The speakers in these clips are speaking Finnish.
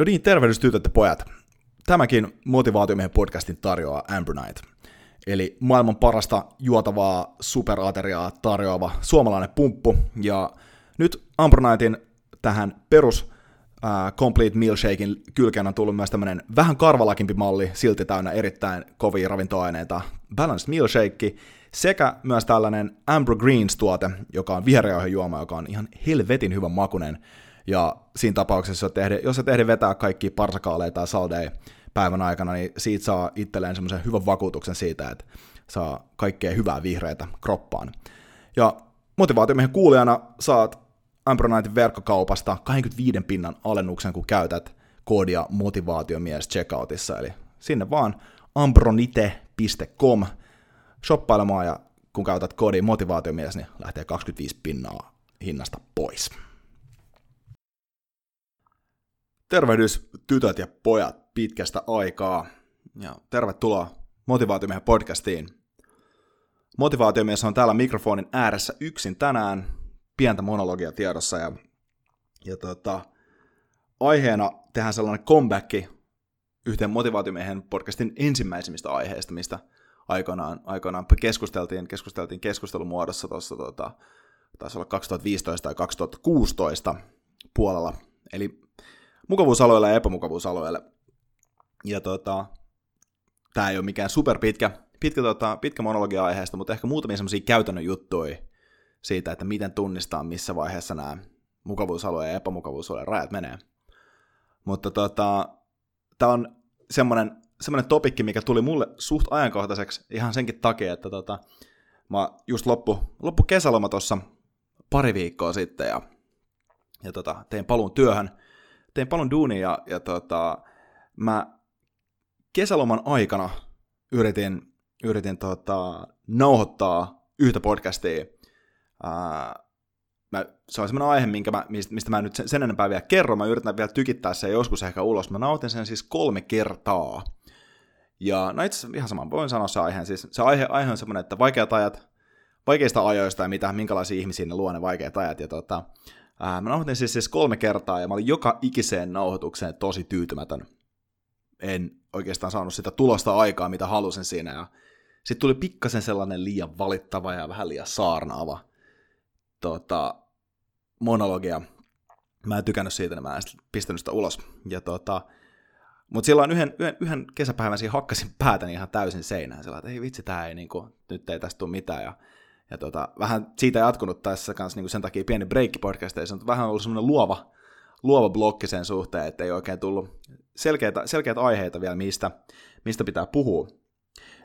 No niin, tervehdys tytöt ja pojat. Tämäkin motivaatiomiehen podcastin tarjoaa Amber Night. Eli maailman parasta juotavaa superateriaa tarjoava suomalainen pumppu. Ja nyt Amber Nightin tähän perus uh, Complete Meal Shakein kylkeen on tullut myös tämmöinen vähän karvalakimpi malli, silti täynnä erittäin kovia ravintoaineita, Balanced Meal Shake, sekä myös tällainen Amber Greens-tuote, joka on vihreä juoma, joka on ihan helvetin hyvän makunen. Ja siinä tapauksessa, jos tehde, jos tehdä vetää kaikki parsakaaleja tai saldeja päivän aikana, niin siitä saa itselleen semmoisen hyvän vakuutuksen siitä, että saa kaikkea hyvää vihreitä kroppaan. Ja motivaatiomiehen kuulijana saat Ambronite verkkokaupasta 25 pinnan alennuksen, kun käytät koodia motivaatiomies checkoutissa, eli sinne vaan ambronite.com shoppailemaan ja kun käytät koodi motivaatiomies, niin lähtee 25 pinnaa hinnasta pois. Tervehdys tytöt ja pojat pitkästä aikaa. Ja tervetuloa Motivaatiomiehen podcastiin. Motivaatiomies on täällä mikrofonin ääressä yksin tänään, pientä monologia tiedossa ja, ja tota, aiheena tehdään sellainen comeback yhteen Motivaatiomiehen podcastin ensimmäisimmistä aiheista, mistä aikoinaan, aikoinaan keskusteltiin, keskusteltiin keskustelumuodossa tuossa, tota, taisi olla 2015 tai 2016 puolella, eli mukavuusalueelle ja epämukavuusalueelle. Ja tota, tämä ei ole mikään super pitkä, pitkä, tota, pitkä monologia aiheesta, mutta ehkä muutamia semmoisia käytännön juttuja siitä, että miten tunnistaa, missä vaiheessa nämä mukavuusalueen ja epämukavuusalueen rajat menee. Mutta tota, tämä on semmoinen, semmoinen topikki, mikä tuli mulle suht ajankohtaiseksi ihan senkin takia, että tota, mä just loppu, loppu kesäloma tuossa pari viikkoa sitten ja, ja tota, tein paluun työhön – tein paljon duunia ja, ja tota, mä kesäloman aikana yritin, yritin tota, nauhoittaa yhtä podcastia. Ää, mä, se on semmoinen aihe, minkä mä, mistä mä nyt sen, sen enempää vielä kerron. Mä yritän vielä tykittää sen joskus ehkä ulos. Mä nautin sen siis kolme kertaa. Ja no itse ihan sama, voin sanoa se aiheen. Siis se aihe, aihe on semmoinen, että vaikeat ajat, vaikeista ajoista ja mitä, minkälaisia ihmisiä ne luo ne vaikeat ajat. Ja tota, Ää, mä nauhoitin siis, siis kolme kertaa ja mä olin joka ikiseen nauhoitukseen tosi tyytymätön. En oikeastaan saanut sitä tulosta aikaa, mitä halusin siinä. Ja sitten tuli pikkasen sellainen liian valittava ja vähän liian saarnaava tota, monologia. Mä en tykännyt siitä, niin mä en pistänyt sitä ulos. Ja tota, mutta silloin yhden, yhden, yhden kesäpäivän siinä hakkasin päätäni ihan täysin seinään. Sillä että ei vitsi, tää ei, niinku, nyt ei tästä tule mitään. Ja ja tota, vähän siitä jatkunut tässä kanssa niin sen takia pieni break podcasteissa, mutta vähän ollut semmoinen luova, luova blokki sen suhteen, että ei oikein tullut selkeitä, selkeitä aiheita vielä, mistä, mistä pitää puhua.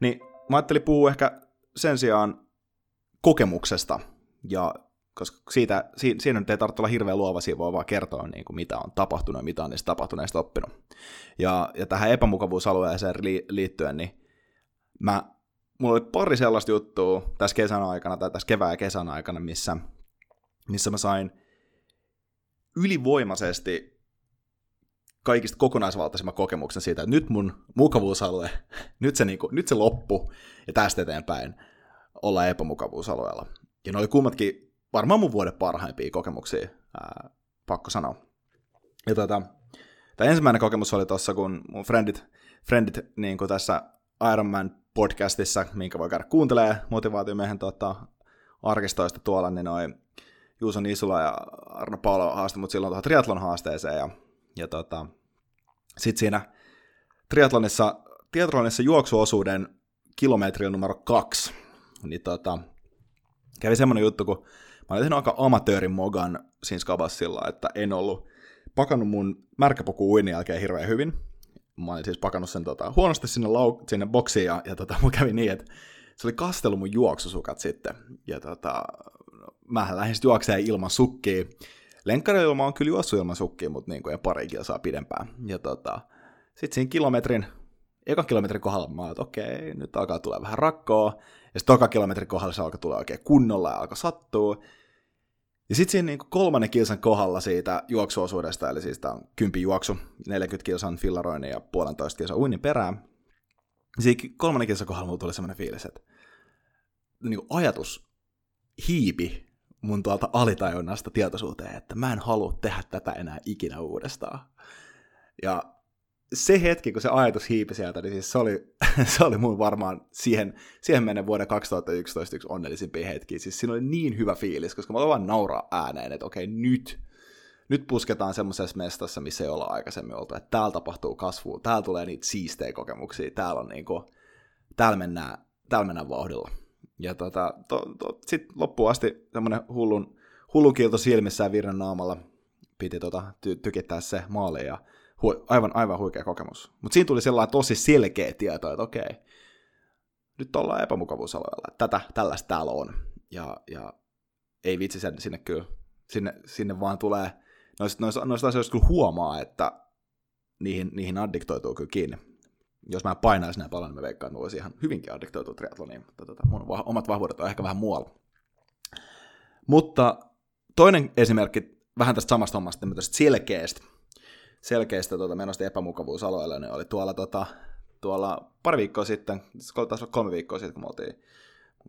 Niin mä ajattelin puhua ehkä sen sijaan kokemuksesta, ja koska siitä, siinä nyt ei tarvitse olla hirveän luova, siinä voi vaan kertoa, niin kuin mitä on tapahtunut ja mitä on niistä tapahtuneista oppinut. Ja, ja tähän epämukavuusalueeseen liittyen, niin mä mulla oli pari sellaista juttua tässä kesän aikana tai tässä kevään ja kesän aikana, missä, missä mä sain ylivoimaisesti kaikista kokonaisvaltaisemman kokemuksen siitä, että nyt mun mukavuusalue, nyt se, niinku, nyt se loppu ja tästä eteenpäin olla epämukavuusalueella. Ja ne oli kummatkin varmaan mun vuoden parhaimpia kokemuksia, ää, pakko sanoa. Ja tota, tämä ensimmäinen kokemus oli tuossa, kun mun friendit, friendit niin tässä Ironman podcastissa, minkä voi käydä kuuntelee. Motivaatiomiehen tota, arkistoista tuolla, niin noin Juuso Nisula ja Arno Paolo haasti mut silloin tuohon triatlon haasteeseen ja, ja tota, sitten siinä triatlonissa, triatlonissa juoksuosuuden kilometri on numero kaksi, niin tota, kävi semmoinen juttu, kun mä olin tehnyt aika amatöörin mogan siinä skabassilla, että en ollut pakannut mun märkäpuku uinin jälkeen hirveän hyvin, mä olin siis pakannut sen tota, huonosti sinne, lau- sinne boksiin ja, ja tota, mun kävi niin, että se oli kastelu mun juoksusukat sitten. Ja tota, mä lähdin sitten juokseen ilman sukkia. Lenkkareilla on kyllä juossut ilman sukkia, mutta niin kuin pari saa pidempään. Ja tota, sitten siinä kilometrin, eka kilometrin kohdalla mä että okei, nyt alkaa tulla vähän rakkoa. Ja sitten toka kilometrin kohdalla se alkaa tulla oikein kunnolla ja alkaa sattua. Ja sitten siinä niinku kolmannen kilsan kohdalla siitä juoksuosuudesta, eli siis tämä on kympi juoksu, 40 kilsan fillaroinnin ja puolentoista kilsan uinnin perään. Siinä kolmannen kilsan kohdalla mulla tuli semmoinen fiilis, että niinku ajatus hiipi mun tuolta alitajunnasta tietoisuuteen, että mä en halua tehdä tätä enää ikinä uudestaan. Ja se hetki, kun se ajatus hiipi sieltä, niin siis se oli, se oli mun varmaan siihen, siihen mennä vuoden 2011 yksi onnellisimpia hetkiä. Siis siinä oli niin hyvä fiilis, koska mä olin vaan nauraa ääneen, että okei, nyt, nyt pusketaan semmoisessa mestassa, missä ei olla aikaisemmin oltu, että täällä tapahtuu kasvua, täällä tulee niitä siistejä kokemuksia, täällä on niinku, täällä mennään, täällä mennään vauhdilla. Ja tota, to, to, sitten loppuun asti semmoinen hullun, hullun kiilto silmissä ja virran naamalla piti tota, ty- tykittää se maali ja hu- aivan, aivan huikea kokemus. Mutta siinä tuli sellainen tosi selkeä tieto, että okei, nyt ollaan epämukavuusalueella, tätä, tällaista täällä on. Ja, ja ei vitsi sen, sinne kyllä, sinne, sinne vaan tulee, noista, noista, noista asioista kyllä huomaa, että niihin, niihin addiktoituu kyllä kiinni. Jos mä painaisin näin paljon, niin mä veikkaan, että ihan hyvinkin addiktoitua triatloniin, mutta tota, mun omat vahvuudet on ehkä vähän muualla. Mutta toinen esimerkki vähän tästä samasta hommasta, tästä selkeästä, selkeästä tuota, menosta epämukavuusalueelle, niin oli tuolla, tuota, tuolla pari viikkoa sitten, olla kolme viikkoa sitten, kun me oltiin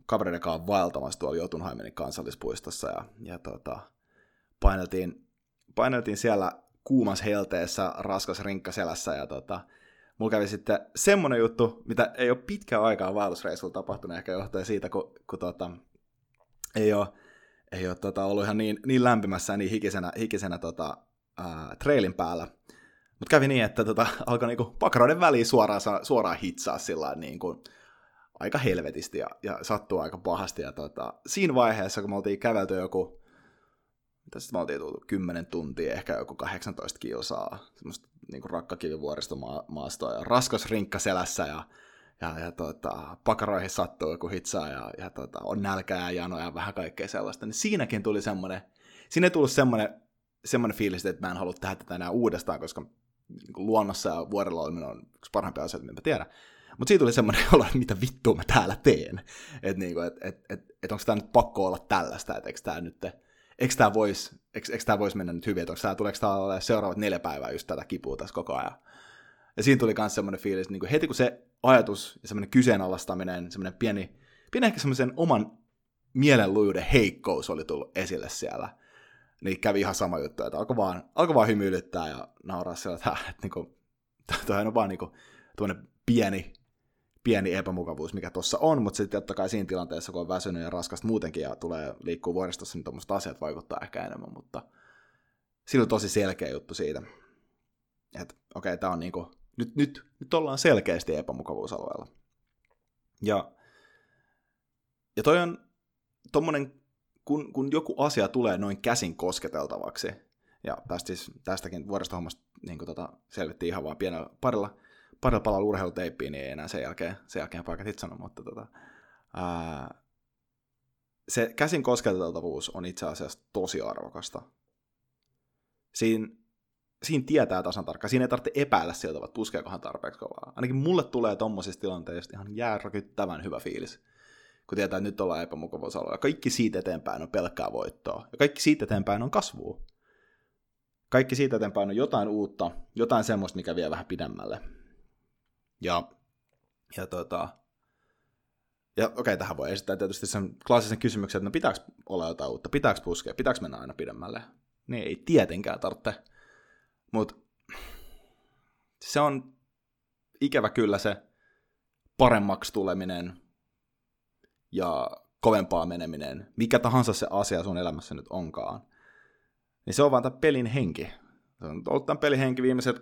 kavereiden kanssa vaeltamassa tuolla Jotunheimenin kansallispuistossa, ja, ja tuota, paineltiin, paineltiin siellä kuumas helteessä, raskas rinkka selässä, ja tuota, mulla kävi sitten semmonen juttu, mitä ei ole pitkään aikaa vaellusreissulla tapahtunut, ehkä johtuen siitä, kun, kun tuota, ei ole ei ole tota, ollut ihan niin, niin lämpimässä ja niin hikisenä, hikisenä tota, ää, trailin päällä. Mutta kävi niin, että tota, alkoi niinku pakaroiden väliin suoraan, suoraan hitsaa sillä niinku, aika helvetisti ja, ja sattuu aika pahasti. Ja tota, siinä vaiheessa, kun me oltiin kävelty joku, mitä sitten me oltiin tullut 10 tuntia, ehkä joku 18 kilsaa, semmoista niinku rakkakivivuoristomaastoa ja raskas rinkka selässä ja ja, ja tota, pakaroihin sattuu joku hitsaa ja, ja tota, on nälkää ja janoja ja vähän kaikkea sellaista, niin siinäkin tuli semmoinen, siinä ei tullut semmoinen, semmoinen fiilis, että mä en halua tehdä tätä enää uudestaan, koska niin luonnossa ja vuorella oleminen on yksi parhaimpia asioita, mitä tiedän. Mutta siitä tuli semmoinen olo, että mitä vittua mä täällä teen. Että niinku, et, et, et, et onko tämä nyt pakko olla tällaista, että eikö tämä nyt, eikö tämä voisi vois mennä nyt hyvin, että tuleeko tämä olla seuraavat neljä päivää just tätä kipua tässä koko ajan. Ja siinä tuli myös semmoinen fiilis, niin heti kun se ajatus ja semmoinen kyseenalaistaminen, semmoinen pieni, pieni ehkä semmoisen oman mielenlujuuden heikkous oli tullut esille siellä, niin kävi ihan sama juttu, että alkoi vaan, alkoi vaan hymyilyttää ja nauraa sillä, että, että niin kuin, toi on vaan niin kuin, pieni, pieni epämukavuus, mikä tuossa on, mutta sitten totta kai siinä tilanteessa, kun on väsynyt ja raskasta muutenkin ja tulee liikkuu vuoristossa, niin tuommoista asiat vaikuttaa ehkä enemmän, mutta siinä on tosi selkeä juttu siitä, että okei, okay, tämä on niinku nyt, nyt, nyt ollaan selkeästi epämukavuusalueella. Ja, ja toi on tommonen, kun, kun joku asia tulee noin käsin kosketeltavaksi, ja tästä siis, tästäkin vuodesta hommasta niin tota, selvittiin ihan vaan pienellä parilla, parilla palalla urheiluteippiä, niin ei enää sen jälkeen, sen jälkeen paikat hitsannut, mutta tota, ää, se käsin kosketeltavuus on itse asiassa tosi arvokasta. Siinä siinä tietää tasan tarkkaan. Siinä ei tarvitse epäillä sieltä, että puskeekohan tarpeeksi kovaa. Ainakin mulle tulee tommosista tilanteista ihan jääräkyttävän hyvä fiilis, kun tietää, että nyt ollaan epämukavuusalueella. Kaikki siitä eteenpäin on pelkkää voittoa. Ja kaikki siitä eteenpäin on kasvua. Kaikki siitä eteenpäin on jotain uutta, jotain semmoista, mikä vie vähän pidemmälle. Ja, ja tota, ja okei, okay, tähän voi esittää tietysti sen klassisen kysymyksen, että no pitääkö olla jotain uutta, pitääkö puskea, pitääkö mennä aina pidemmälle. Niin ei tietenkään tarvitse. Mutta se on ikävä kyllä se paremmaksi tuleminen ja kovempaa meneminen, mikä tahansa se asia sun elämässä nyt onkaan, niin se on vaan tämän pelin henki. Se on ollut tämän pelin henki viimeiset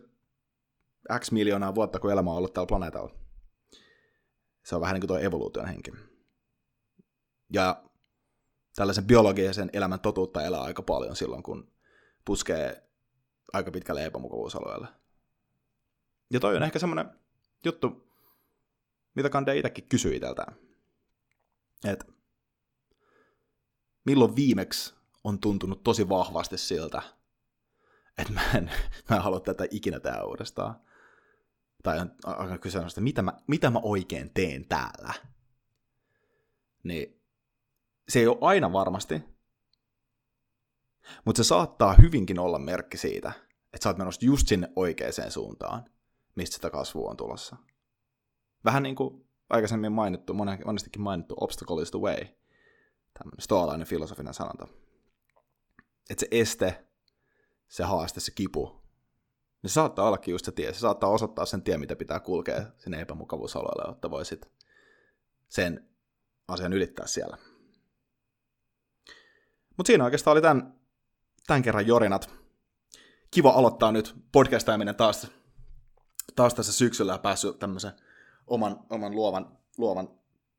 X miljoonaa vuotta, kun elämä on ollut tällä planeetalla. Se on vähän niin kuin tuo evoluution henki. Ja tällaisen biologisen elämän totuutta elää aika paljon silloin, kun puskee aika pitkälle epämukavuusalueelle. Ja toi on ehkä semmoinen juttu, mitä Kande itsekin kysyi itseltään. Että milloin viimeksi on tuntunut tosi vahvasti siltä, että mä en, mä en halua tätä ikinä tehdä uudestaan. Tai on aika kyseenalaista, mitä mä, mitä mä oikein teen täällä. Niin se ei ole aina varmasti, mutta se saattaa hyvinkin olla merkki siitä, että sä oot menossa just sinne oikeaan suuntaan, mistä sitä kasvua on tulossa. Vähän niin kuin aikaisemmin mainittu, monestikin mainittu obstacle is the way, tämmöinen stoalainen filosofinen sanonta. Että se este, se haaste, se kipu, niin se saattaa ollakin just se tie. Se saattaa osoittaa sen tie, mitä pitää kulkea sinne epämukavuusalueelle, jotta voisit sen asian ylittää siellä. Mutta siinä oikeastaan oli tämän, tämän kerran jorinat. Kiva aloittaa nyt podcastaaminen taas, taas tässä syksyllä ja päässyt tämmöisen oman, oman luovan, luovan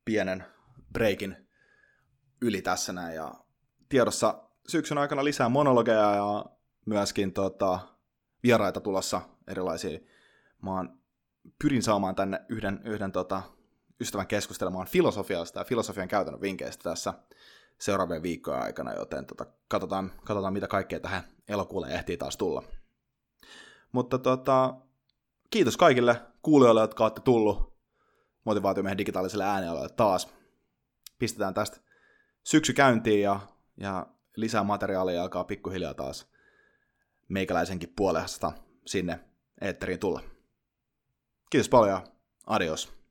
pienen breakin yli tässä näin. Ja tiedossa syksyn aikana lisää monologeja ja myöskin tota, vieraita tulossa erilaisia. Mä oon, pyrin saamaan tänne yhden, yhden tota, ystävän keskustelemaan filosofiasta ja filosofian käytännön vinkkeistä tässä seuraavien viikkojen aikana, joten tota, katsotaan, katsotaan, mitä kaikkea tähän elokuulle ehtii taas tulla. Mutta tota, kiitos kaikille kuulijoille, jotka olette tullut motivaatiomiehen digitaaliselle äänialalle taas. Pistetään tästä syksy käyntiin ja, ja lisää materiaalia alkaa pikkuhiljaa taas meikäläisenkin puolesta sinne eetteriin tulla. Kiitos paljon, adios.